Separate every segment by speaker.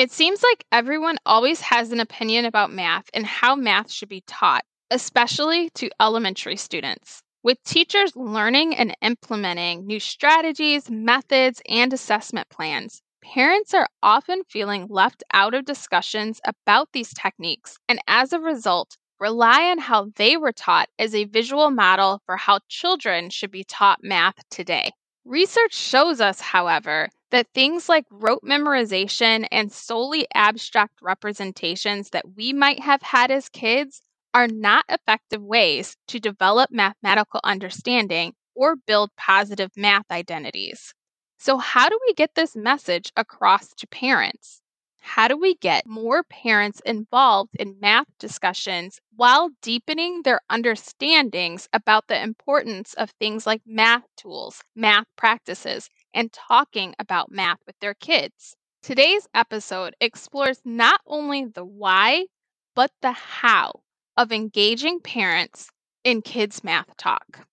Speaker 1: It seems like everyone always has an opinion about math and how math should be taught, especially to elementary students. With teachers learning and implementing new strategies, methods, and assessment plans, parents are often feeling left out of discussions about these techniques and as a result, rely on how they were taught as a visual model for how children should be taught math today. Research shows us, however, that things like rote memorization and solely abstract representations that we might have had as kids are not effective ways to develop mathematical understanding or build positive math identities. So, how do we get this message across to parents? How do we get more parents involved in math discussions while deepening their understandings about the importance of things like math tools, math practices, and talking about math with their kids? Today's episode explores not only the why, but the how of engaging parents in Kids Math Talk.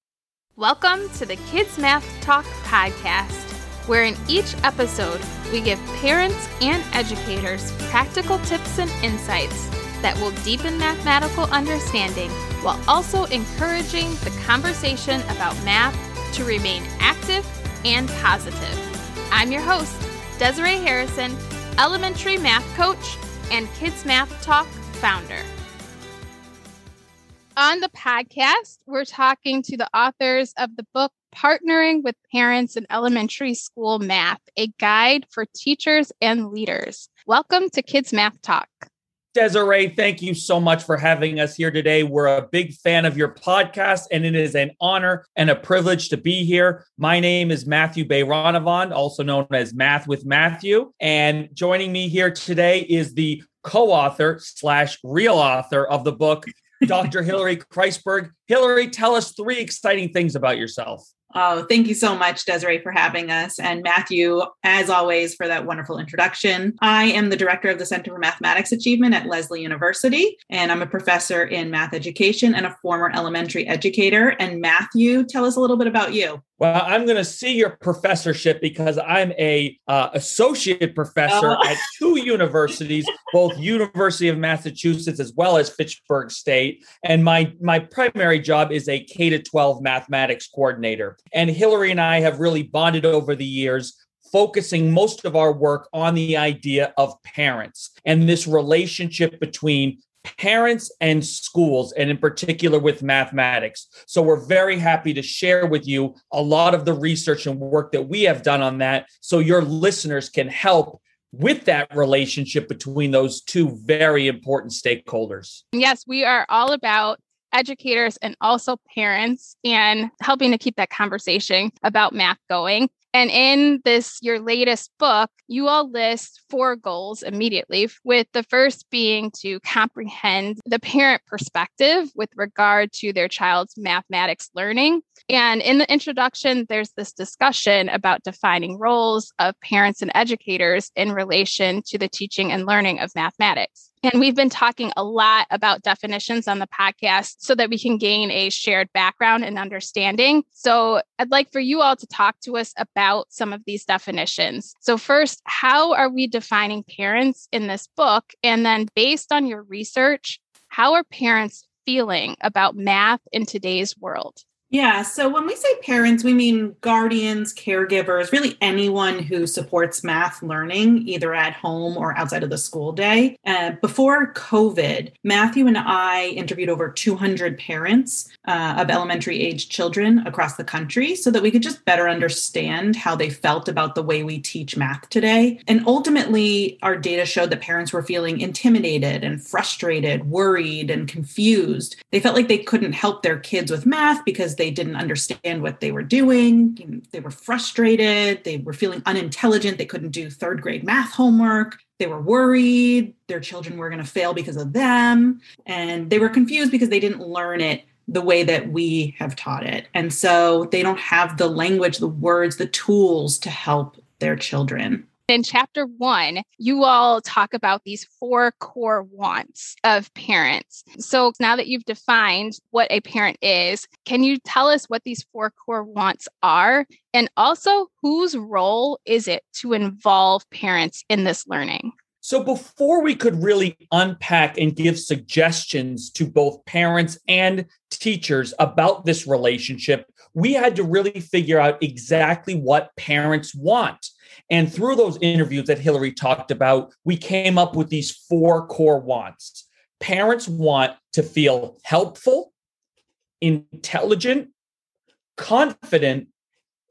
Speaker 1: Welcome to the Kids Math Talk podcast where in each episode we give parents and educators practical tips and insights that will deepen mathematical understanding while also encouraging the conversation about math to remain active and positive. I'm your host, Desiree Harrison, elementary math coach and Kids Math Talk founder. On the podcast, we're talking to the authors of the book Partnering with Parents in Elementary School Math, a guide for teachers and leaders. Welcome to Kids Math Talk.
Speaker 2: Desiree, thank you so much for having us here today. We're a big fan of your podcast, and it is an honor and a privilege to be here. My name is Matthew Beyranevand, also known as Math with Matthew. And joining me here today is the co-author slash real author of the book, Dr. Hillary Kreisberg. Hillary, tell us three exciting things about yourself.
Speaker 3: Oh, thank you so much, Desiree, for having us. And Matthew, as always, for that wonderful introduction. I am the director of the Center for Mathematics Achievement at Lesley University, and I'm a professor in math education and a former elementary educator. And Matthew, tell us a little bit about you.
Speaker 2: Well, I'm going to see your professorship because I'm a uh, associate professor oh. at two universities, both University of Massachusetts as well as Fitchburg State, and my my primary job is a K to 12 mathematics coordinator. And Hillary and I have really bonded over the years focusing most of our work on the idea of parents and this relationship between parents and schools, and in particular with mathematics. So we're very happy to share with you a lot of the research and work that we have done on that so your listeners can help with that relationship between those two very important stakeholders.
Speaker 1: Yes, we are all about educators and also parents and helping to keep that conversation about math going. And in this, your latest book, you all list four goals immediately, with the first being to comprehend the parent perspective with regard to their child's mathematics learning. And in the introduction, there's this discussion about defining roles of parents and educators in relation to the teaching and learning of mathematics. And we've been talking a lot about definitions on the podcast so that we can gain a shared background and understanding. So I'd like for you all to talk to us about some of these definitions. So, first, how are we defining parents in this book? And then, based on your research, how are parents feeling about math in today's world?
Speaker 3: Yeah. So when we say parents, we mean guardians, caregivers, really anyone who supports math learning, either at home or outside of the school day. Uh, before COVID, Matthew and I interviewed over 200 parents uh, of elementary age children across the country so that we could just better understand how they felt about the way we teach math today. And ultimately, our data showed that parents were feeling intimidated and frustrated, worried, and confused. They felt like they couldn't help their kids with math because they didn't understand what they were doing. They were frustrated. They were feeling unintelligent. They couldn't do third grade math homework. They were worried their children were going to fail because of them. And they were confused because they didn't learn it the way that we have taught it. And so they don't have the language, the words, the tools to help their children.
Speaker 1: In chapter one, you all talk about these four core wants of parents. So now that you've defined what a parent is, can you tell us what these four core wants are? And also, whose role is it to involve parents in this learning?
Speaker 2: So before we could really unpack and give suggestions to both parents and teachers about this relationship, we had to really figure out exactly what parents want. And through those interviews that Hillary talked about, we came up with these four core wants. Parents want to feel helpful, intelligent, confident,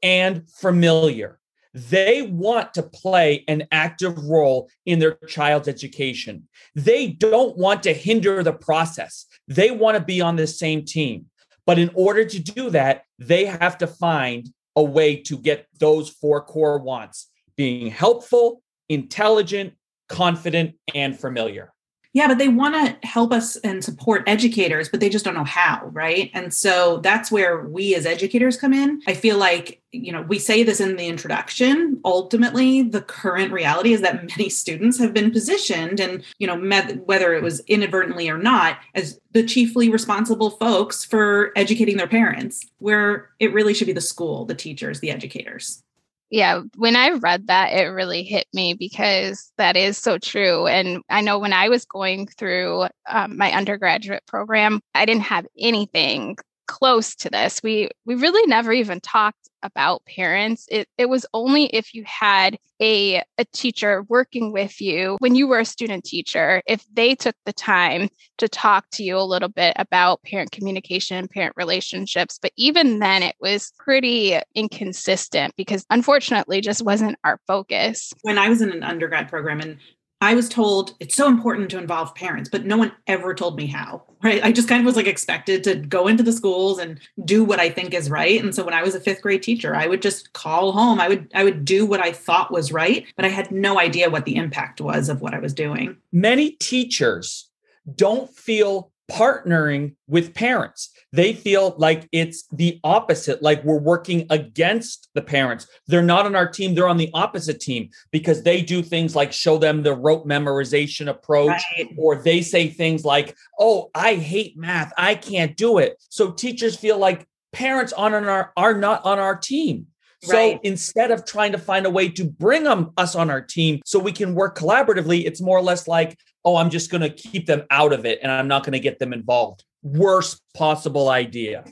Speaker 2: and familiar. They want to play an active role in their child's education. They don't want to hinder the process. They want to be on the same team. But in order to do that, they have to find a way to get those four core wants being helpful, intelligent, confident, and familiar.
Speaker 3: Yeah, but they want to help us and support educators, but they just don't know how, right? And so that's where we as educators come in. I feel like, you know, we say this in the introduction. Ultimately, the current reality is that many students have been positioned, and, you know, med- whether it was inadvertently or not, as the chiefly responsible folks for educating their parents, where it really should be the school, the teachers, the educators
Speaker 1: yeah, when I read that, it really hit me because that is so true. And I know when I was going through um, my undergraduate program, I didn't have anything close to this. We we really never even talked about parents. It it was only if you had a a teacher working with you when you were a student teacher, if they took the time to talk to you a little bit about parent communication and parent relationships. But even then it was pretty inconsistent because unfortunately just wasn't our focus.
Speaker 3: When I was in an undergrad program and I was told it's so important to involve parents, but no one ever told me how. Right. I just kind of was like expected to go into the schools and do what I think is right. And so when I was a fifth grade teacher, I would just call home. I would I would do what I thought was right, but I had no idea what the impact was of what I was doing.
Speaker 2: Many teachers don't feel partnering with parents. They feel like it's the opposite, like we're working against the parents. They're not on our team, they're on the opposite team because they do things like show them the rote memorization approach, right. or they say things like, Oh, I hate math, I can't do it. So teachers feel like parents on our are not on our team. So right. instead of trying to find a way to bring them us on our team so we can work collaboratively, it's more or less like, oh, I'm just going to keep them out of it and I'm not going to get them involved. Worst possible idea.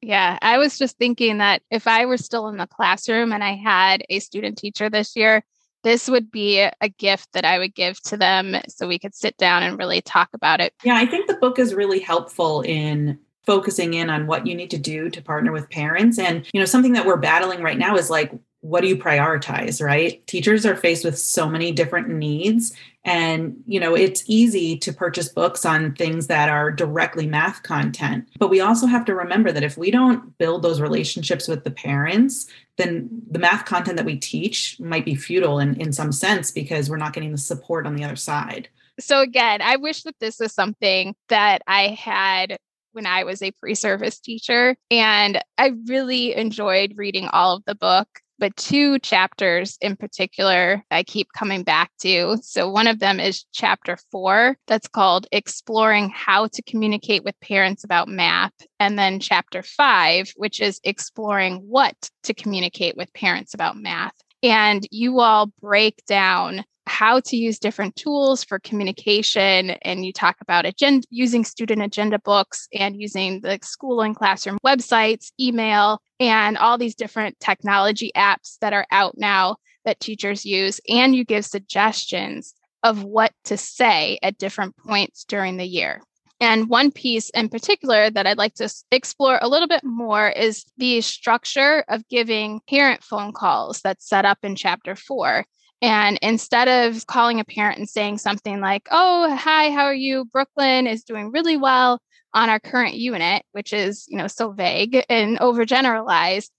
Speaker 1: Yeah, I was just thinking that if I were still in the classroom and I had a student teacher this year, this would be a gift that I would give to them so we could sit down and really talk about it.
Speaker 3: Yeah, I think the book is really helpful in focusing in on what you need to do to partner with parents. And you know something that we're battling right now is like what do you prioritize right? Teachers are faced with so many different needs. And you know it's easy to purchase books on things that are directly math content. But we also have to remember that if we don't build those relationships with the parents then the math content that we teach might be futile in, in some sense because we're not getting the support on the other side.
Speaker 1: So again i wish that this was something that i had when I was a pre service teacher. And I really enjoyed reading all of the book but two chapters in particular I keep coming back to. So, one of them is chapter four, that's called Exploring How to Communicate with Parents About Math. And then chapter five, which is Exploring What to Communicate with Parents About Math. And you all break down how to use different tools for communication. And you talk about agenda, using student agenda books and using the school and classroom websites, email, and all these different technology apps that are out now that teachers use. And you give suggestions of what to say at different points during the year. And one piece in particular that I'd like to explore a little bit more is the structure of giving parent phone calls that's set up in chapter four. And instead of calling a parent and saying something like, oh, hi, how are you? Brooklyn is doing really well on our current unit, which is, you know, so vague and overgeneralized,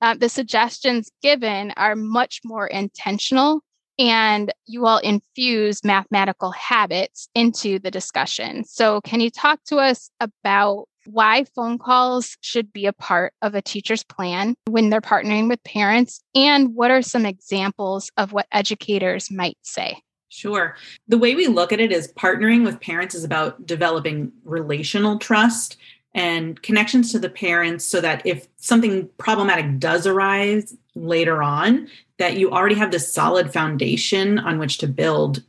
Speaker 1: uh, the suggestions given are much more intentional and you all infuse mathematical habits into the discussion. So, can you talk to us about why phone calls should be a part of a teacher's plan when they're partnering with parents, and what are some examples of what educators might say?
Speaker 3: Sure. The way we look at it is partnering with parents is about developing relational trust and connections to the parents so that if something problematic does arise later on that you already have this solid foundation on which to build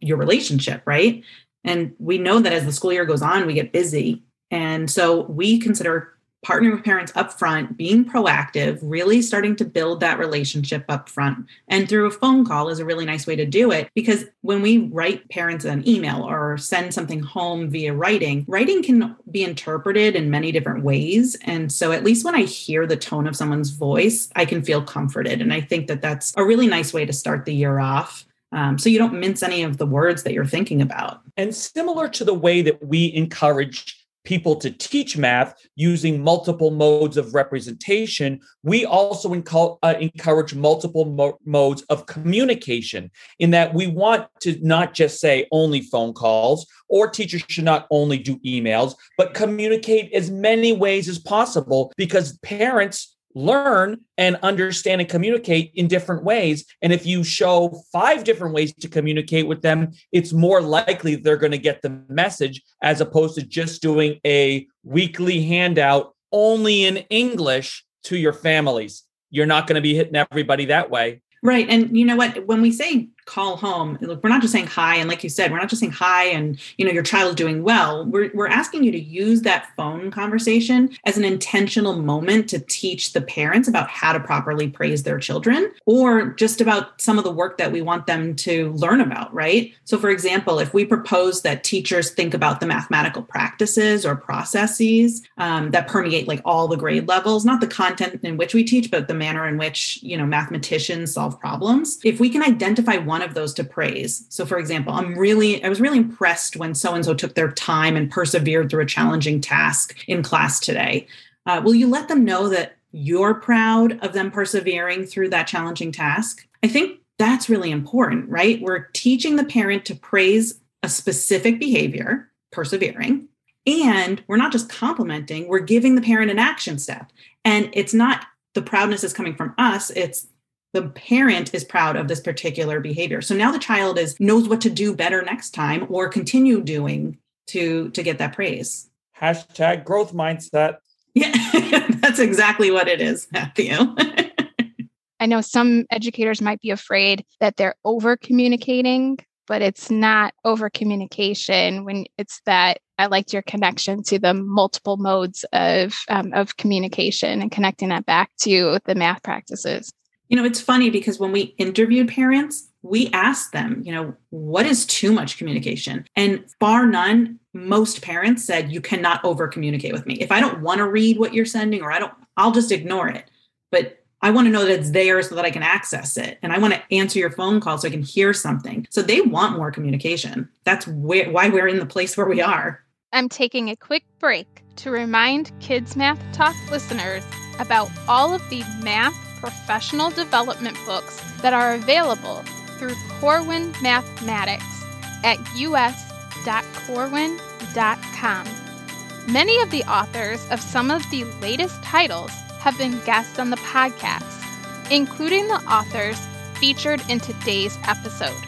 Speaker 3: your relationship, right? And we know that as the school year goes on, we get busy. And so we consider partnering with parents up front, being proactive, really starting to build that relationship up front. And through a phone call is a really nice way to do it because when we write parents an email or send something home via writing, writing can be interpreted in many different ways. And so at least when I hear the tone of someone's voice, I can feel comforted. And I think that that's a really nice way to start the year off. Um, so you don't mince any of the words that you're thinking about.
Speaker 2: And similar to the way that we encourage people to teach math using multiple modes of representation, we also enco- uh, encourage multiple mo- modes of communication in that we want to not just say only phone calls or teachers should not only do emails, but communicate as many ways as possible because parents learn and understand and communicate in different ways. And if you show five different ways to communicate with them, it's more likely they're going to get the message as opposed to just doing a weekly handout only in English to your families. You're not going to be hitting everybody that way.
Speaker 3: Right. And you know what? When we say call home, look, we're not just saying hi. And like you said, we're not just saying hi and, you know, your child's doing well. We're, we're asking you to use that phone conversation as an intentional moment to teach the parents about how to properly praise their children or just about some of the work that we want them to learn about, right? So, for example, if we propose that teachers think about the mathematical practices or processes um, that permeate like all the grade levels, not the content in which we teach, but the manner in which, you know, mathematicians solve solve problems if we can identify one of those to praise. So for example i'm really i was really impressed when so and so took their time and persevered through a challenging task in class today. Uh, will you let them know that you're proud of them persevering through that challenging task? I think that's really important right? We're teaching the parent to praise a specific behavior persevering and we're not just complimenting we're giving the parent an action step. And it's not the proudness is coming from us it's the parent is proud of this particular behavior. So now the child is knows what to do better next time or continue doing to to get that praise.
Speaker 2: Hashtag growth mindset.
Speaker 3: Yeah that's exactly what it is matthew.
Speaker 1: I know some educators might be afraid that they're over communicating but it's not over communication when it's that I liked your connection to the multiple modes of um, of communication and connecting that back to the math practices.
Speaker 3: You know, it's funny because when we interviewed parents, we asked them, you know, what is too much communication? And far none, most parents said, you cannot over communicate with me. If I don't want to read what you're sending or I don't, I'll just ignore it. But I want to know that it's there so that I can access it. And I want to answer your phone call so I can hear something. So they want more communication. That's why we're in the place where we are.
Speaker 1: I'm taking a quick break to remind Kids Math Talk listeners about all of the math professional development books that are available through Corwin Mathematics at us.corwin.com. Many of the authors of some of the latest titles have been guests on the podcast, including the authors featured in today's episode.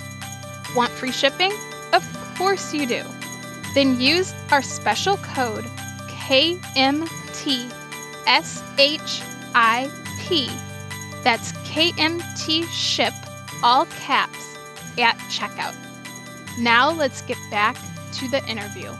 Speaker 1: Want free shipping? Of course you do. Then use our special code KMTSHIP that's KMT SHIP, all caps, at checkout. Now let's get back to the interview.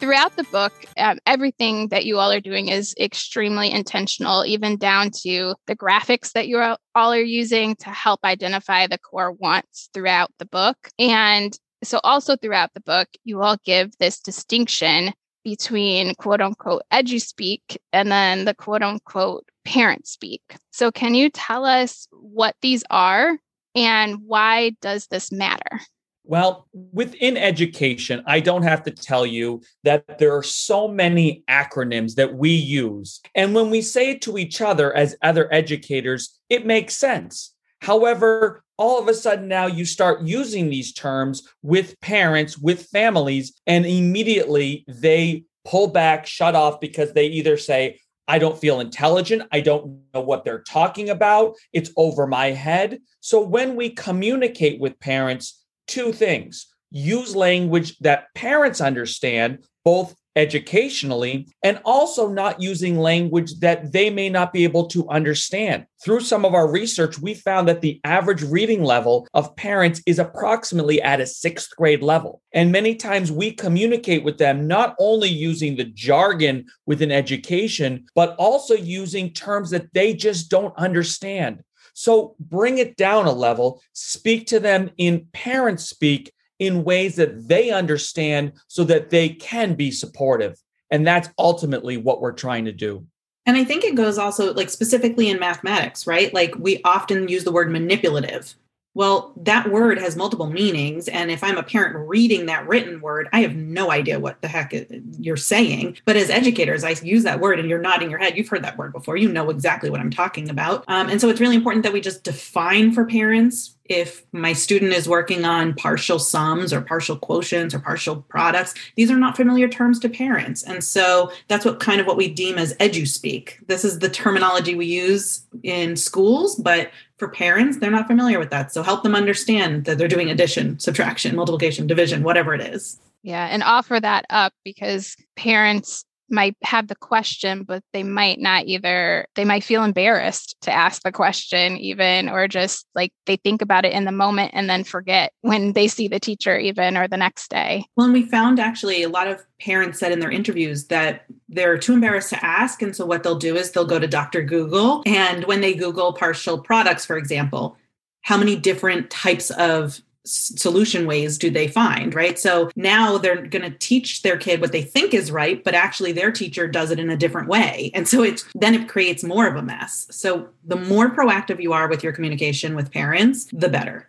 Speaker 1: Throughout the book, um, everything that you all are doing is extremely intentional, even down to the graphics that you all are using to help identify the core wants throughout the book. And so, also throughout the book, you all give this distinction between quote unquote edu speak and then the quote unquote parent speak. So, can you tell us what these are and why does this matter?
Speaker 2: Well, within education, I don't have to tell you that there are so many acronyms that we use. And when we say it to each other as other educators, it makes sense. However, all of a sudden now you start using these terms with parents, with families, and immediately they pull back, shut off because they either say, I don't feel intelligent. I don't know what they're talking about. It's over my head. So when we communicate with parents, two things use language that parents understand, both educationally and also not using language that they may not be able to understand. Through some of our research, we found that the average reading level of parents is approximately at a sixth grade level. And many times we communicate with them not only using the jargon within education, but also using terms that they just don't understand. So bring it down a level, speak to them in parent speak in ways that they understand so that they can be supportive. And that's ultimately what we're trying to do.
Speaker 3: And I think it goes also like specifically in mathematics, right? Like we often use the word manipulative well, that word has multiple meanings. And if I'm a parent reading that written word, I have no idea what the heck you're saying. But as educators, I use that word and you're nodding your head. You've heard that word before. You know exactly what I'm talking about. Um, and so it's really important that we just define for parents if my student is working on partial sums or partial quotients or partial products these are not familiar terms to parents. And so that's what kind of what we deem as edu speak this is the terminology we use in schools but for parents they're not familiar with that. So help them understand that they're doing addition subtraction multiplication division whatever it is.
Speaker 1: Yeah and offer that up because parents might have the question, but they might not either, they might feel embarrassed to ask the question, even, or just like they think about it in the moment and then forget when they see the teacher, even, or the next day.
Speaker 3: Well, and we found actually a lot of parents said in their interviews that they're too embarrassed to ask. And so what they'll do is they'll go to Dr. Google. And when they Google partial products, for example, how many different types of solution ways do they find right? So now they're going to teach their kid what they think is right but actually their teacher does it in a different way. And so it's then it creates more of a mess. So the more proactive you are with your communication with parents the better.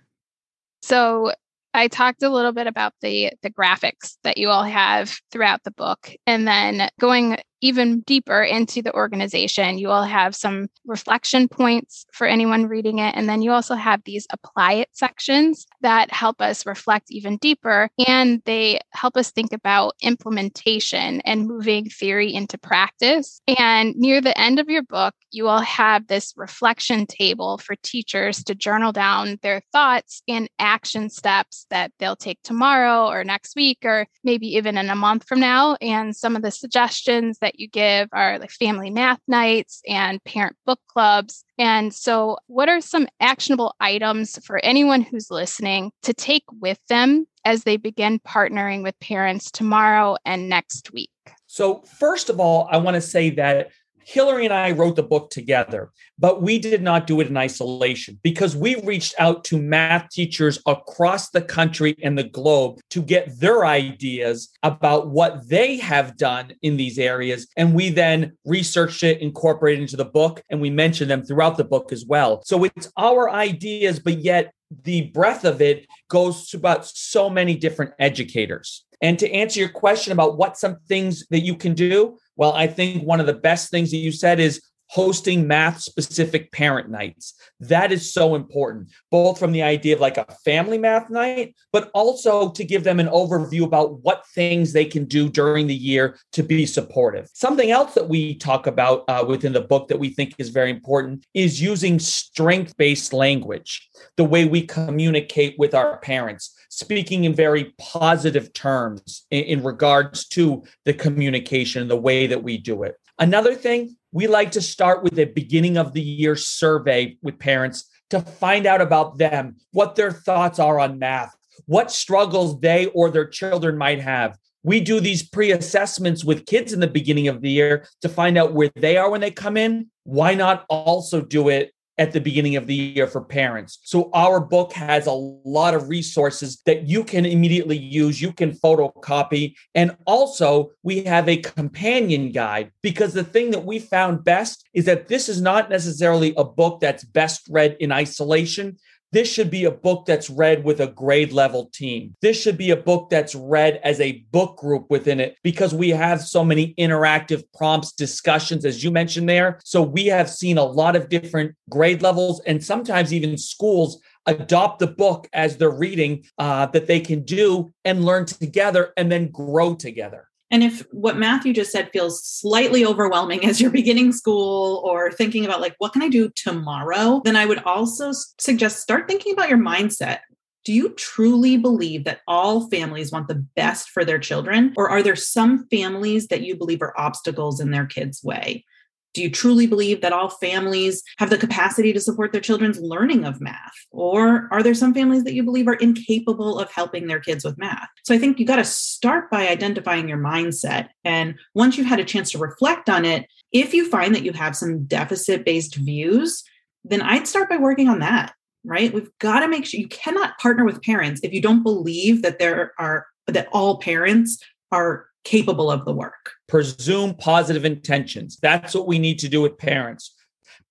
Speaker 1: So I talked a little bit about the the graphics that you all have throughout the book and then going even deeper into the organization. You will have some reflection points for anyone reading it. And then you also have these apply it sections that help us reflect even deeper. And they help us think about implementation and moving theory into practice. And near the end of your book, you will have this reflection table for teachers to journal down their thoughts and action steps that they'll take tomorrow or next week or maybe even in a month from now. And some of the suggestions that that you give are like family math nights and parent book clubs. And so, what are some actionable items for anyone who's listening to take with them as they begin partnering with parents tomorrow and next week?
Speaker 2: So, first of all, I want to say that Hillary and I wrote the book together, but we did not do it in isolation because we reached out to math teachers across the country and the globe to get their ideas about what they have done in these areas. And we then researched it, incorporated into the book, and we mentioned them throughout the book as well. So it's our ideas, but yet the breadth of it goes to about so many different educators. And to answer your question about what some things that you can do, well, I think one of the best things that you said is hosting math specific parent nights. That is so important, both from the idea of like a family math night, but also to give them an overview about what things they can do during the year to be supportive. Something else that we talk about uh, within the book that we think is very important is using strength based language, the way we communicate with our parents speaking in very positive terms in, in regards to the communication and the way that we do it. Another thing, we like to start with a beginning of the year survey with parents to find out about them, what their thoughts are on math, what struggles they or their children might have. We do these pre assessments with kids in the beginning of the year to find out where they are when they come in. Why not also do it at the beginning of the year for parents. So our book has a lot of resources that you can immediately use, you can photocopy, and also we have a companion guide because the thing that we found best is that this is not necessarily a book that's best read in isolation this should be a book that's read with a grade level team. This should be a book that's read as a book group within it because we have so many interactive prompts, discussions, as you mentioned there. So we have seen a lot of different grade levels and sometimes even schools adopt the book as they're reading uh, that they can do and learn together and then grow together.
Speaker 3: And if what Matthew just said feels slightly overwhelming as you're beginning school or thinking about like, what can I do tomorrow? Then I would also suggest start thinking about your mindset. do you truly believe that all families want the best for their children? Or are there some families that you believe are obstacles in their kids' way? Do you truly believe that all families have the capacity to support their children's learning of math? Or are there some families that you believe are incapable of helping their kids with math? So I think you got to start by identifying your mindset. And once you've had a chance to reflect on it, if you find that you have some deficit based views, then I'd start by working on that, right? We've got to make sure you cannot partner with parents if you don't believe that there are, that all parents are capable of the work.
Speaker 2: Presume positive intentions. That's what we need to do with parents.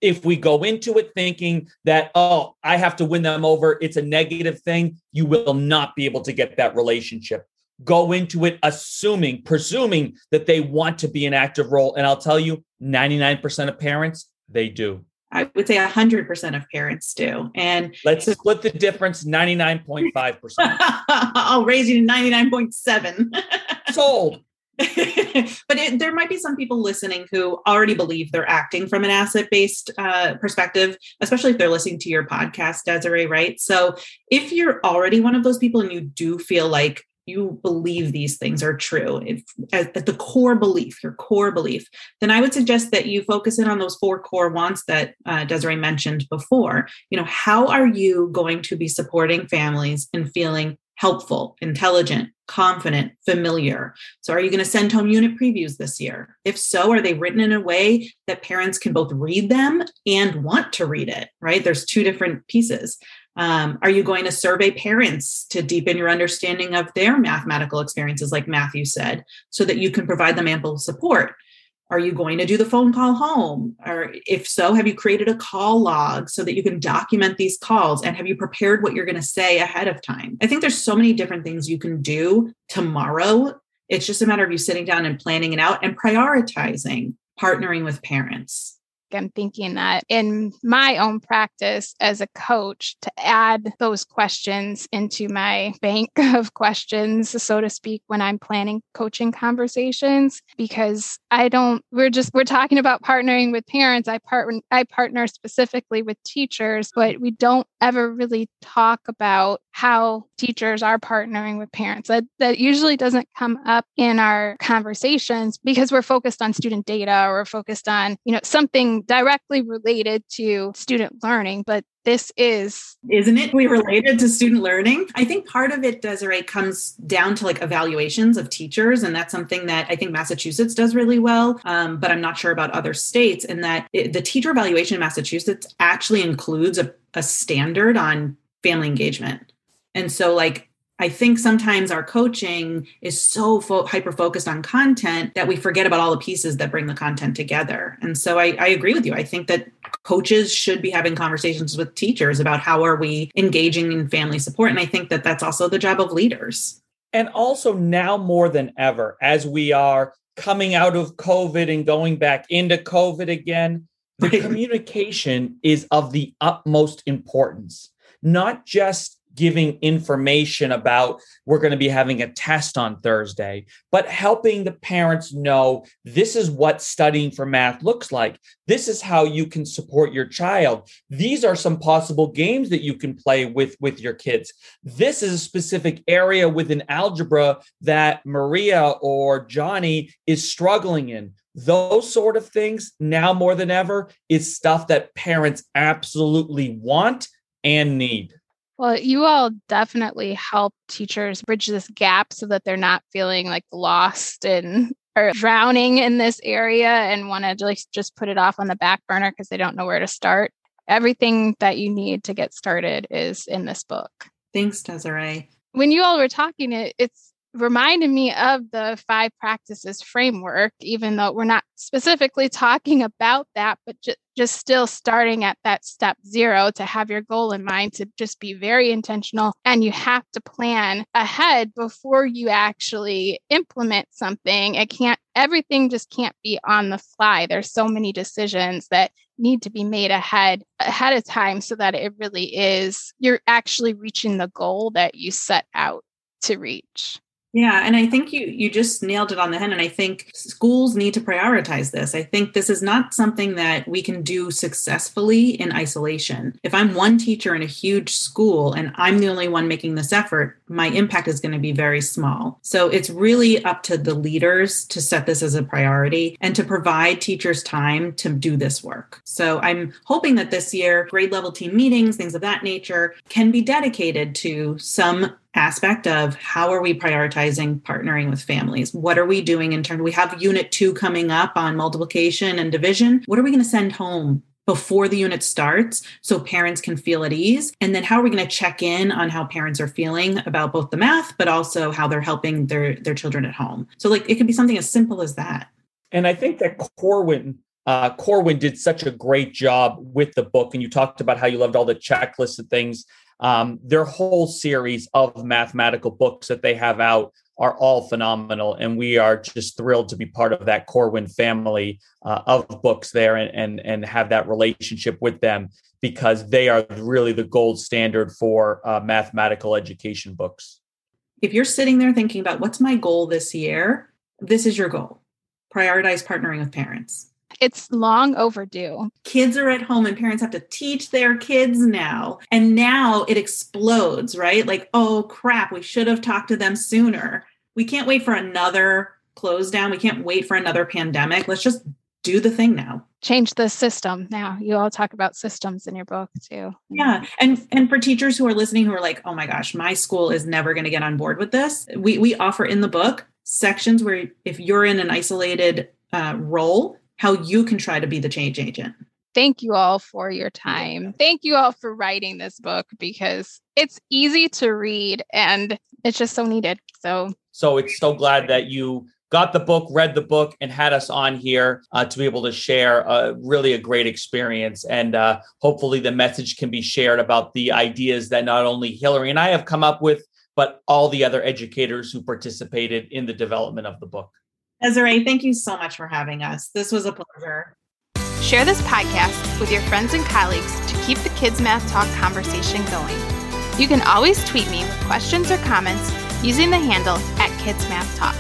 Speaker 2: If we go into it thinking that, oh, I have to win them over, it's a negative thing, you will not be able to get that relationship. Go into it assuming, presuming that they want to be an active role. And I'll tell you, 99% of parents, they do.
Speaker 3: I would say 100% of parents do. And
Speaker 2: let's split the difference 99.5%.
Speaker 3: I'll raise you to 99.7.
Speaker 2: Sold.
Speaker 3: but it, there might be some people listening who already believe they're acting from an asset based uh, perspective, especially if they're listening to your podcast, Desiree, right? So if you're already one of those people and you do feel like you believe these things are true if, at, the core belief your core belief then i would suggest that you focus in on those four core wants that uh, desiree mentioned before you know how are you going to be supporting families and feeling helpful intelligent confident familiar. So are you going to send home unit previews this year? If so are they written in a way that parents can both read them and want to read it right? There's two different pieces. Um, are you going to survey parents to deepen your understanding of their mathematical experiences, like Matthew said, so that you can provide them ample support? Are you going to do the phone call home? Or if so, have you created a call log so that you can document these calls? And have you prepared what you're going to say ahead of time? I think there's so many different things you can do tomorrow. It's just a matter of you sitting down and planning it out and prioritizing partnering with parents.
Speaker 1: I'm thinking that in my own practice as a coach to add those questions into my bank of questions, so to speak, when I'm planning coaching conversations, because I don't, we're just, we're talking about partnering with parents. I part, I partner specifically with teachers, but we don't ever really talk about how teachers are partnering with parents. That, that usually doesn't come up in our conversations because we're focused on student data or focused on, you know, something directly related to student learning. But this is
Speaker 3: isn't it we related to student learning i think part of it desiree comes down to like evaluations of teachers and that's something that i think massachusetts does really well um, but i'm not sure about other states and that it, the teacher evaluation in massachusetts actually includes a, a standard on family engagement and so, like, I think sometimes our coaching is so fo- hyper focused on content that we forget about all the pieces that bring the content together. And so I, I, agree with you. I think that coaches should be having conversations with teachers about how are we engaging in family support. And I think that that's also the job of leaders.
Speaker 2: And also now more than ever, as we are coming out of COVID and going back into COVID again, the communication is of the utmost importance, not just giving information about we're going to be having a test on Thursday, but helping the parents know this is what studying for math looks like. This is how you can support your child. These are some possible games that you can play with with your kids. This is a specific area within algebra that Maria or Johnny is struggling in those sort of things now more than ever is stuff that parents absolutely want and need.
Speaker 1: Well, you all definitely help teachers bridge this gap so that they're not feeling like lost and or drowning in this area and want to like just put it off on the back burner because they don't know where to start. Everything that you need to get started is in this book.
Speaker 3: Thanks, Desiree.
Speaker 1: When you all were talking, it, it's reminded me of the five practices framework, even though we're not specifically talking about that, but ju- just still starting at that step zero to have your goal in mind to just be very intentional. And you have to plan ahead before you actually implement something. It can't, everything just can't be on the fly. There's so many decisions that need to be made ahead ahead of time so that it really is you're actually reaching the goal that you set out to reach
Speaker 3: Yeah, and I think you you just nailed it on the head and I think schools need to prioritize this. I think this is not something that we can do successfully in isolation. If I'm one teacher in a huge school and I'm the only one making this effort, my impact is going to be very small. So it's really up to the leaders to set this as a priority and to provide teachers time to do this work. So I'm hoping that this year grade level team meetings, things of that nature can be dedicated to some aspect of how are we prioritizing partnering with families? What are we doing in terms we have unit 2 coming up on multiplication and division. What are we going to send home before the unit starts so parents can feel at ease? And then how are we going to check in on how parents are feeling about both the math but also how they're helping their their children at home? So like it could be something as simple as that.
Speaker 2: And i think that corwin uh, corwin did such a great job with the book and you talked about how you loved all the checklists and things um, their whole series of mathematical books that they have out are all phenomenal, and we are just thrilled to be part of that Corwin family uh, of books there and, and and have that relationship with them because they are really the gold standard for uh, mathematical education books.
Speaker 3: If you're sitting there thinking about what's my goal this year, this is your goal. Prioritize partnering with parents.
Speaker 1: It's long overdue.
Speaker 3: Kids are at home and parents have to teach their kids now. And now it explodes, right? Like, oh crap, we should have talked to them sooner. We can't wait for another close down. We can't wait for another pandemic. Let's just do the thing now
Speaker 1: change the system now you all talk about systems in your book too
Speaker 3: yeah and and for teachers who are listening who are like oh my gosh my school is never going to get on board with this we we offer in the book sections where if you're in an isolated uh, role how you can try to be the change agent.
Speaker 1: Thank you all for your time. Thank you all for writing this book because it's easy to read and it's just so needed. So,
Speaker 2: so it's so glad that you got the book, read the book, and had us on here uh, to be able to share uh, really a great experience. And uh, hopefully, the message can be shared about the ideas that not only Hillary and I have come up with, but all the other educators who participated in the development of the book.
Speaker 3: Desiree, thank you so much for having us. This was a pleasure.
Speaker 1: Share this podcast with your friends and colleagues to keep the Kids Math Talk conversation going. You can always tweet me with questions or comments using the handle at Kids Math Talk.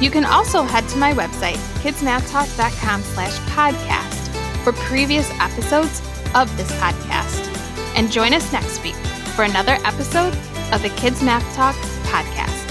Speaker 1: You can also head to my website, kidsmathtalk.com slash podcast for previous episodes of this podcast. And join us next week for another episode of the Kids Math Talk podcast.